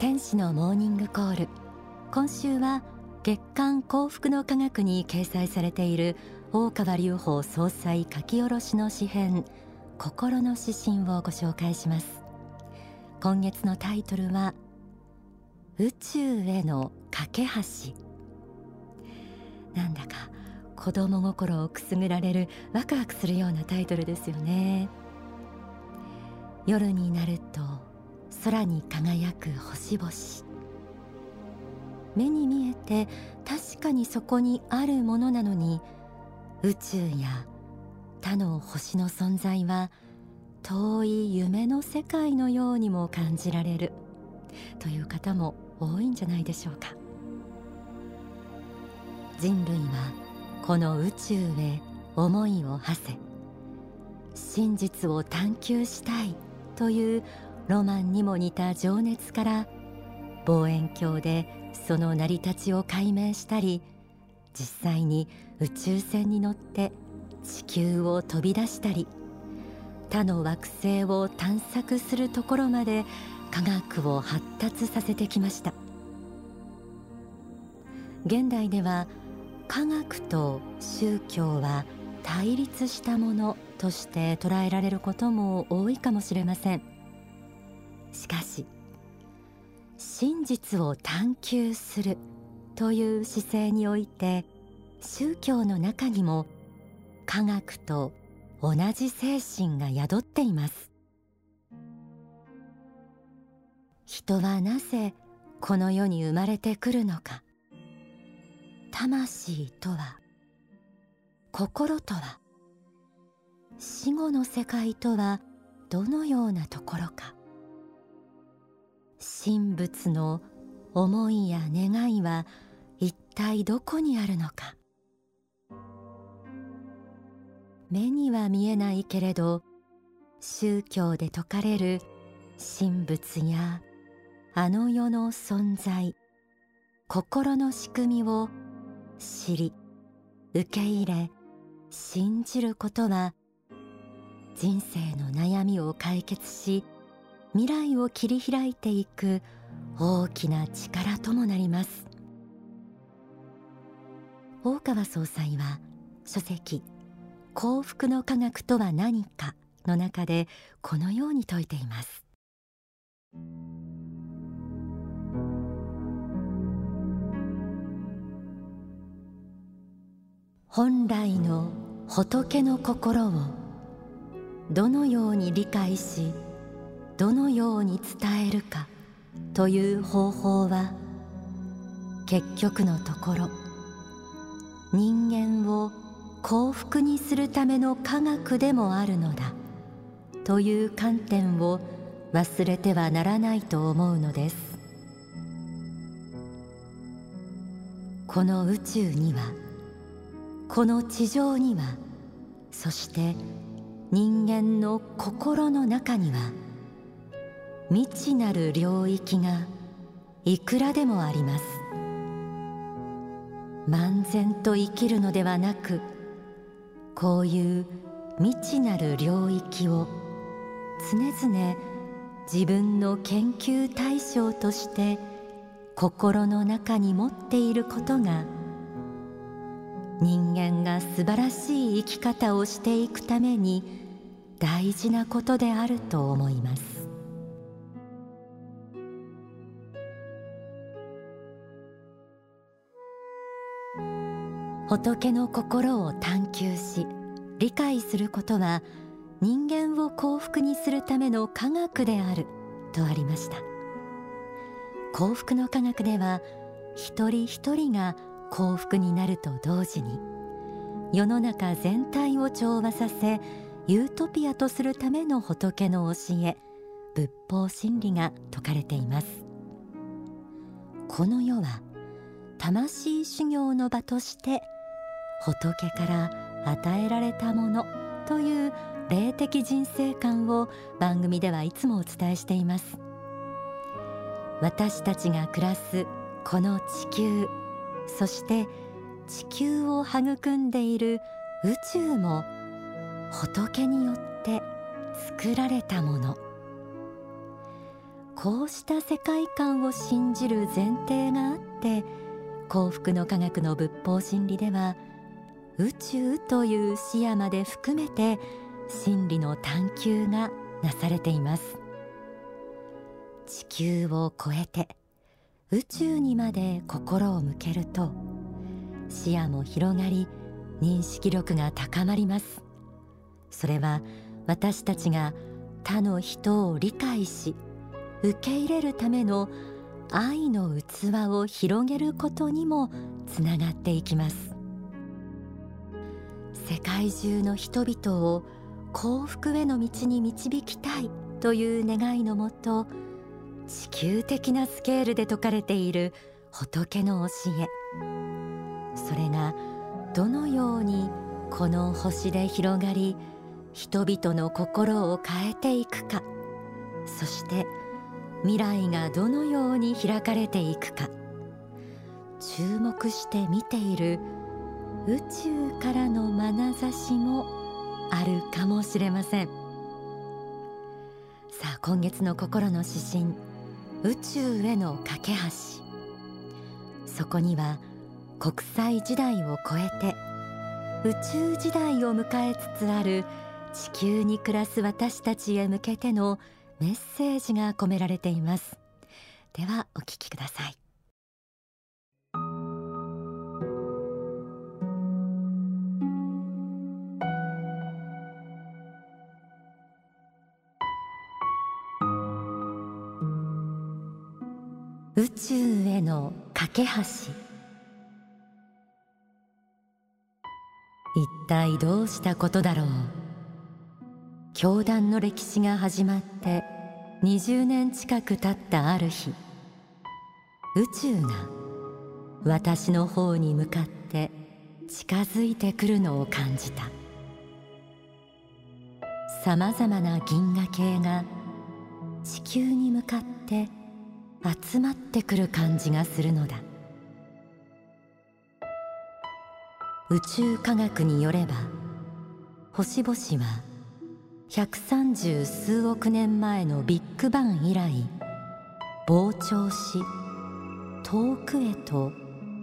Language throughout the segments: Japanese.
天使のモーニングコール。今週は月刊幸福の科学に掲載されている大川隆法総裁書き下ろしの詩編心の指針をご紹介します。今月のタイトルは宇宙への架け橋。なんだか子供心をくすぐられるワクワクするようなタイトルですよね。夜になると空に輝く星々。目に見えて確かにそこにあるものなのに宇宙や他の星の存在は遠い夢の世界のようにも感じられる。という方も多いんじゃないでしょうか。人類はこの宇宙へ思いを馳せ真実を探求したいというロマンにも似た情熱から望遠鏡でその成り立ちを解明したり実際に宇宙船に乗って地球を飛び出したり他の惑星を探索するところまで科学を発達させてきました。現代では科学と宗教は対立したものとして捉えられることも多いかもしれません。しかし真実を探求するという姿勢において宗教の中にも科学と同じ精神が宿っています。人はなぜこの世に生まれてくるのか。魂とは。心とは。死後の世界とはどのようなところか。神仏の思いや願いは一体どこにあるのか。目には見えないけれど宗教で説かれる神仏やあの世の存在心の仕組みを知り受け入れ信じることは人生の悩みを解決し未来を切り開いていく大きな力ともなります。大川総裁は書籍幸福の科学とは何かの中でこのように説いています。本来の仏の心をどのように理解しどのように伝えるかという方法は結局のところ人間を幸福にするための科学でもあるのだという観点を忘れてはならないと思うのです。この宇宙にはこの地上にはそして人間の心の中には未知なる領域がいくらでもあります。漫然と生きるのではなくこういう未知なる領域を常々自分の研究対象として心の中に持っていることが人間が素晴らしい生き方をしていくために大事なことであると思います。仏の心を探求し理解することは人間を幸福にするための科学であるとありました。幸福の科学では一人一人が幸福になると同時に世の中全体を調和させユートピアとするための仏の教え仏法真理が説かれています。この世は魂修行の場として仏から与えられたものという霊的人生観を番組ではいつもお伝えしています。私たちが暮らすこの地球そして地球を育んでいる宇宙も仏によって作られたもの。こうした世界観を信じる前提があって幸福の科学の仏法真理では宇宙という視野まで含めて真理の探求がなされています。地球を超えて宇宙にまで心を向けると視野も広がり認識力が高まります。それは私たちが他の人を理解し受け入れるための愛の器を広げることにもつながっていきます。世界中の人々を幸福への道に導きたいという願いのもと地球的なスケールで説かれている仏の教え。それがどのようにこの星で広がり人々の心を変えていくかそして未来がどのように開かれていくか注目して見ている宇宙からの眼差しもあるかもしれません。さあ今月の心の指針宇宙への架け橋。そこには国際時代を超えて宇宙時代を迎えつつある地球に暮らす私たちへ向けてのメッセージが込められています。ではお聞きください。宇宙への架け橋。一体どうしたことだろう。教団の歴史が始まって20年近く経ったある日。宇宙が私の方に向かって近づいてくるのを感じた。さまざまな銀河系が地球に向かって集まってくる感じがするのだ。宇宙科学によれば星々は130数億年前のビッグバン以来膨張し遠くへと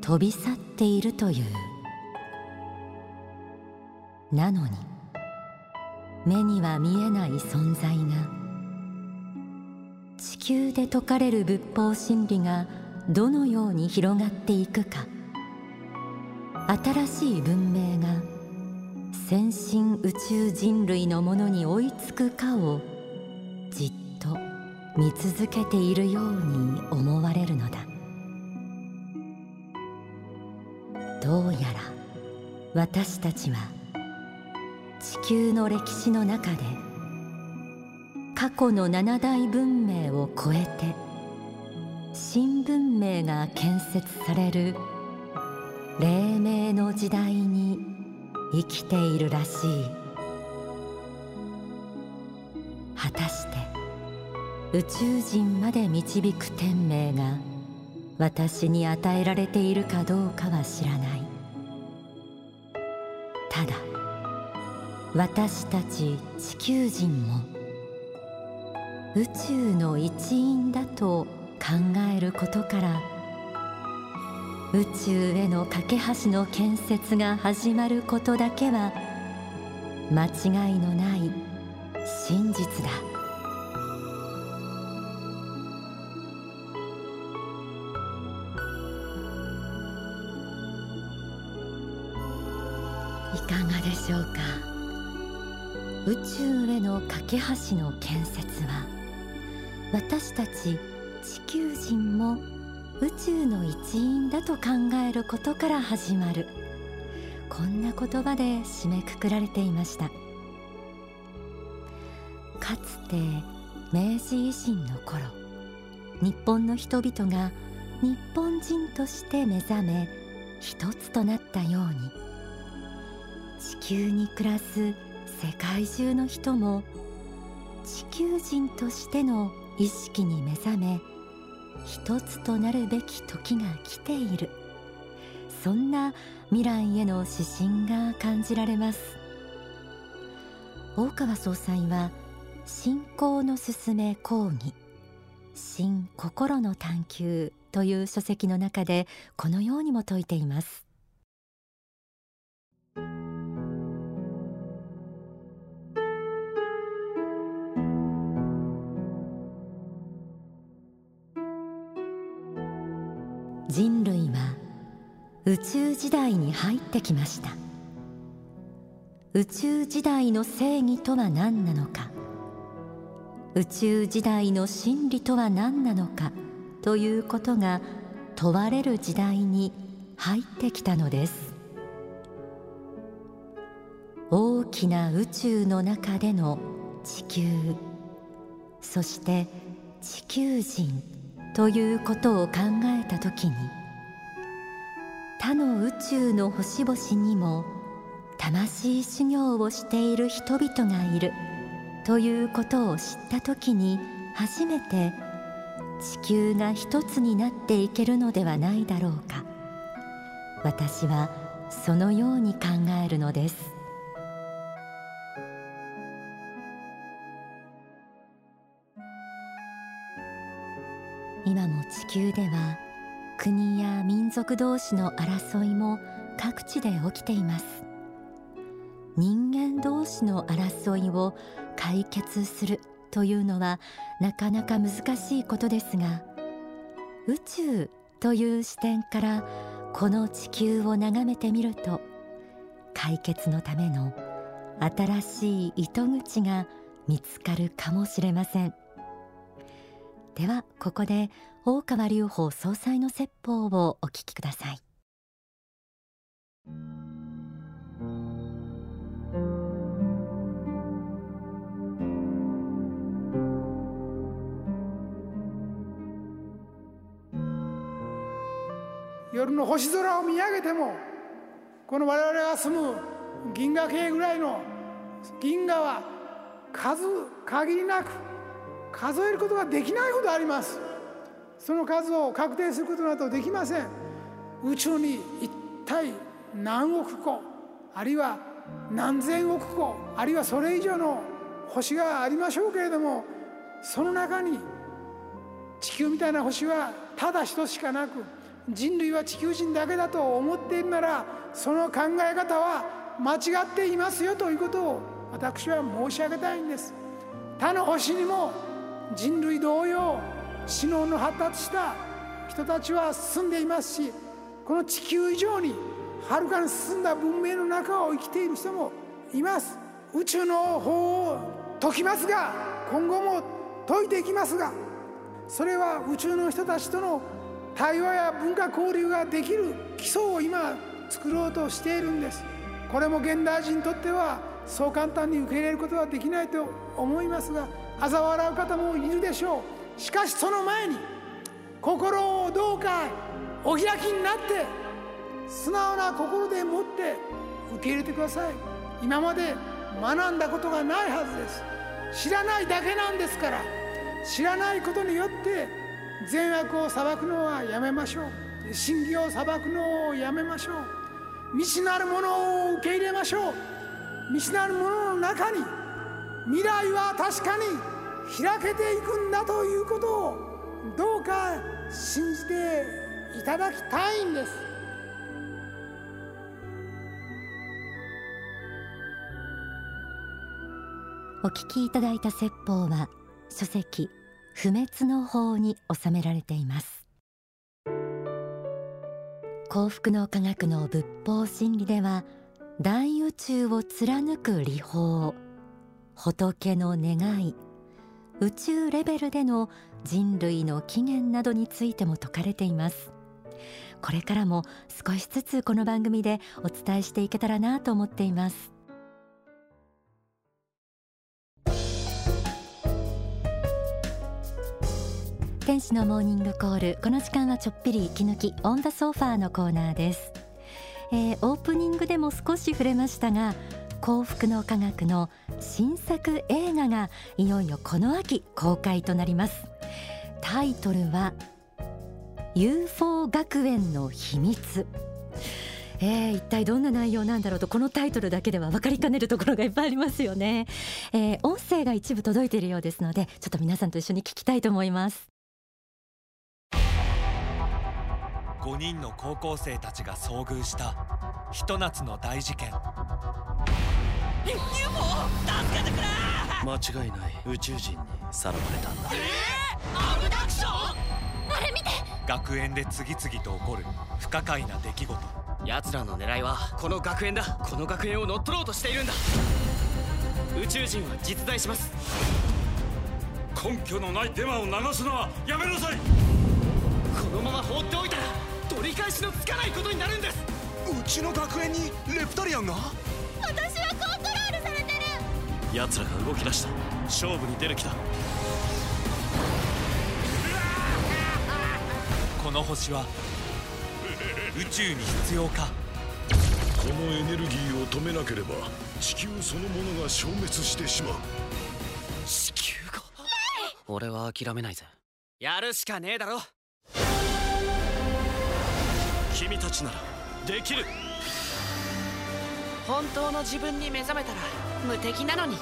飛び去っているという。なのに目には見えない存在が球で説かれる仏法真理がどのように広がっていくか。新しい文明が先進宇宙人類のものに追いつくかをじっと見続けているように思われるのだ。どうやら私たちは地球の歴史の中で過去の七大文明を超えて新文明が建設される黎明の時代に生きているらしい。果たして宇宙人まで導く天命が私に与えられているかどうかは知らない。ただ私たち地球人も宇宙の一員だと考えることから宇宙への架け橋の建設が始まることだけは間違いのない真実だ。いかがでしょうか？宇宙への架け橋の建設は私たち地球人も宇宙の一員だと考えることから始まる。こんな言葉で締めくくられていました。かつて明治維新の頃日本の人々が日本人として目覚め一つとなったように地球に暮らす世界中の人も地球人としての意識に目覚め一つとなるべき時が来ている。そんな未来への指針が感じられます。大川総裁は信仰のすすめ講義新心の探求という書籍の中でこのようにも説いています。宇宙時代に入ってきました。宇宙時代の正義とは何なのか。宇宙時代の真理とは何なのか。ということが問われる時代に入ってきたのです。大きな宇宙の中での地球。そして地球人ということを考えた時に他の宇宙の星々にも魂修行をしている人々がいるということを知った時に初めて地球が一つになっていけるのではないだろうか。私はそのように考えるのです。今も地球では国や民族同士の争いも各地で起きています。人間同士の争いを解決するというのはなかなか難しいことですが宇宙という視点からこの地球を眺めてみると解決のための新しい糸口が見つかるかもしれません。ではここで大川隆法総裁の説法をお聞きください。夜の星空を見上げてもこの我々が住む銀河系ぐらいの銀河は数限りなく数えることができないほどあります。その数を確定することなどできません。宇宙に一体何億個あるいは何千億個あるいはそれ以上の星がありましょうけれどもその中に地球みたいな星はただ一つしかなく人類は地球人だけだと思っているならその考え方は間違っていますよということを私は申し上げたいんです。他の星にも人類同様知能の発達した人たちは進んでいますしこの地球以上にはるかに進んだ文明の中を生きている人もいます。宇宙の法を解きますが今後も解いていきますがそれは宇宙の人たちとの対話や文化交流ができる基礎を今作ろうとしているんです。これも現代人にとってはそう簡単に受け入れることはできないと思いますが嘲笑う方もいるでしょう。しかしその前に心をどうかお開きになって素直な心でもって受け入れてください。今まで学んだことがないはずです。知らないだけなんですから。知らないことによって善悪を裁くのはやめましょう。真偽を裁くのをやめましょう。未知なるものを受け入れましょう。未知なるものの中に未来は確かに開けていくんだということをどうか信じていただきたいんです。お聞きいただいた説法は書籍不滅の法に収められています。幸福の科学の仏法真理では大宇宙を貫く理法。仏の願い宇宙レベルでの人類の起源などについても説かれています。これからも少しずつこの番組でお伝えしていけたらなと思っています。天使のモーニングコールこの時間はちょっぴり息抜きオンダソファーのコーナーです、えー、オープニングでも少し触れましたが幸福の科学の新作映画がいよいよこの秋公開となります。タイトルは UFO 学園の秘密。えー、一体どんな内容なんだろうとこのタイトルだけでは分かりかねるところがいっぱいありますよね、えー、音声が一部届いているようですのでちょっと皆さんと一緒に聞きたいと思います。5人の高校生たちが遭遇したひと夏の大事件。UFO 助けてくれ間違いない宇宙人にさらわれたんだ。えー、アブダクション？あれ見て！学園で次々と起こる不可解な出来事。奴らの狙いはこの学園だ。この学園を乗っ取ろうとしているんだ。宇宙人は実在します。根拠のないデマを流すのはやめなさい！このまま放っておいたら取り返しのつかないことになるんです。うちの学園にレプタリアンが？奴らが動き出した。勝負に出る気だ。この星は宇宙に必要か。このエネルギーを止めなければ地球そのものが消滅してしまう。地球が？俺は諦めないぜ。やるしかねえだろ。君たちならできる。本当の自分に目覚めたら無敵なのに。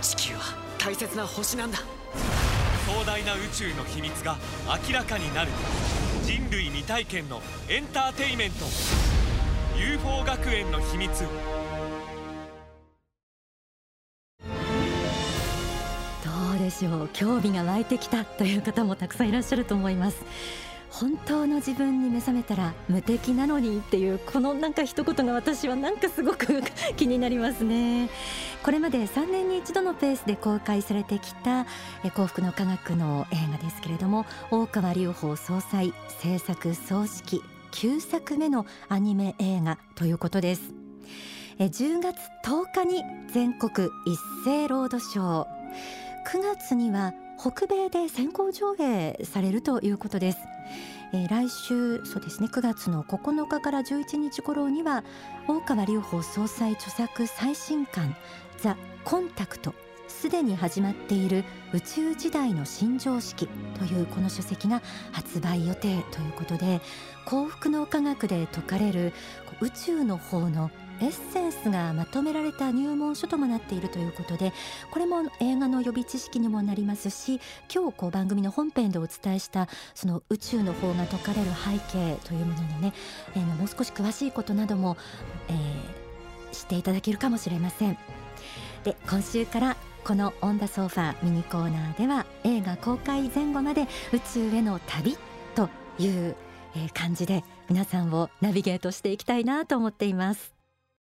地球は大切な星なんだ。壮大な宇宙の秘密が明らかになる。人類未体験のエンターテイメント。UFO 学園の秘密。どうでしょう。興味が湧いてきたという方もたくさんいらっしゃると思います本当の自分に目覚めたら無敵なのにっていうこのなんか一言が私はなんかすごく 気になりますね。これまで3年に一度のペースで公開されてきた幸福の科学の映画ですけれども大川隆法総裁制作総指揮9作目のアニメ映画ということです。10月10日に全国一斉ロードショー。9月には北米で先行上映されるということです、えー、来週そうですね9月の9日から11日頃には大川隆法総裁著作最新刊ザ・コンタクトすでに始まっている宇宙時代の新常識というこの書籍が発売予定ということで幸福の科学で説かれる宇宙の方のエッセンスがまとめられた入門書ともなっているということでこれも映画の予備知識にもなりますし今日こう番組の本編でお伝えしたその宇宙の方が説かれる背景というもののね、えー、もう少し詳しいことなども、えー、知っていただけるかもしれません。で今週からこの「オンダソファーミニコーナーでは映画公開前後まで宇宙への旅という感じで皆さんをナビゲートしていきたいなと思っています。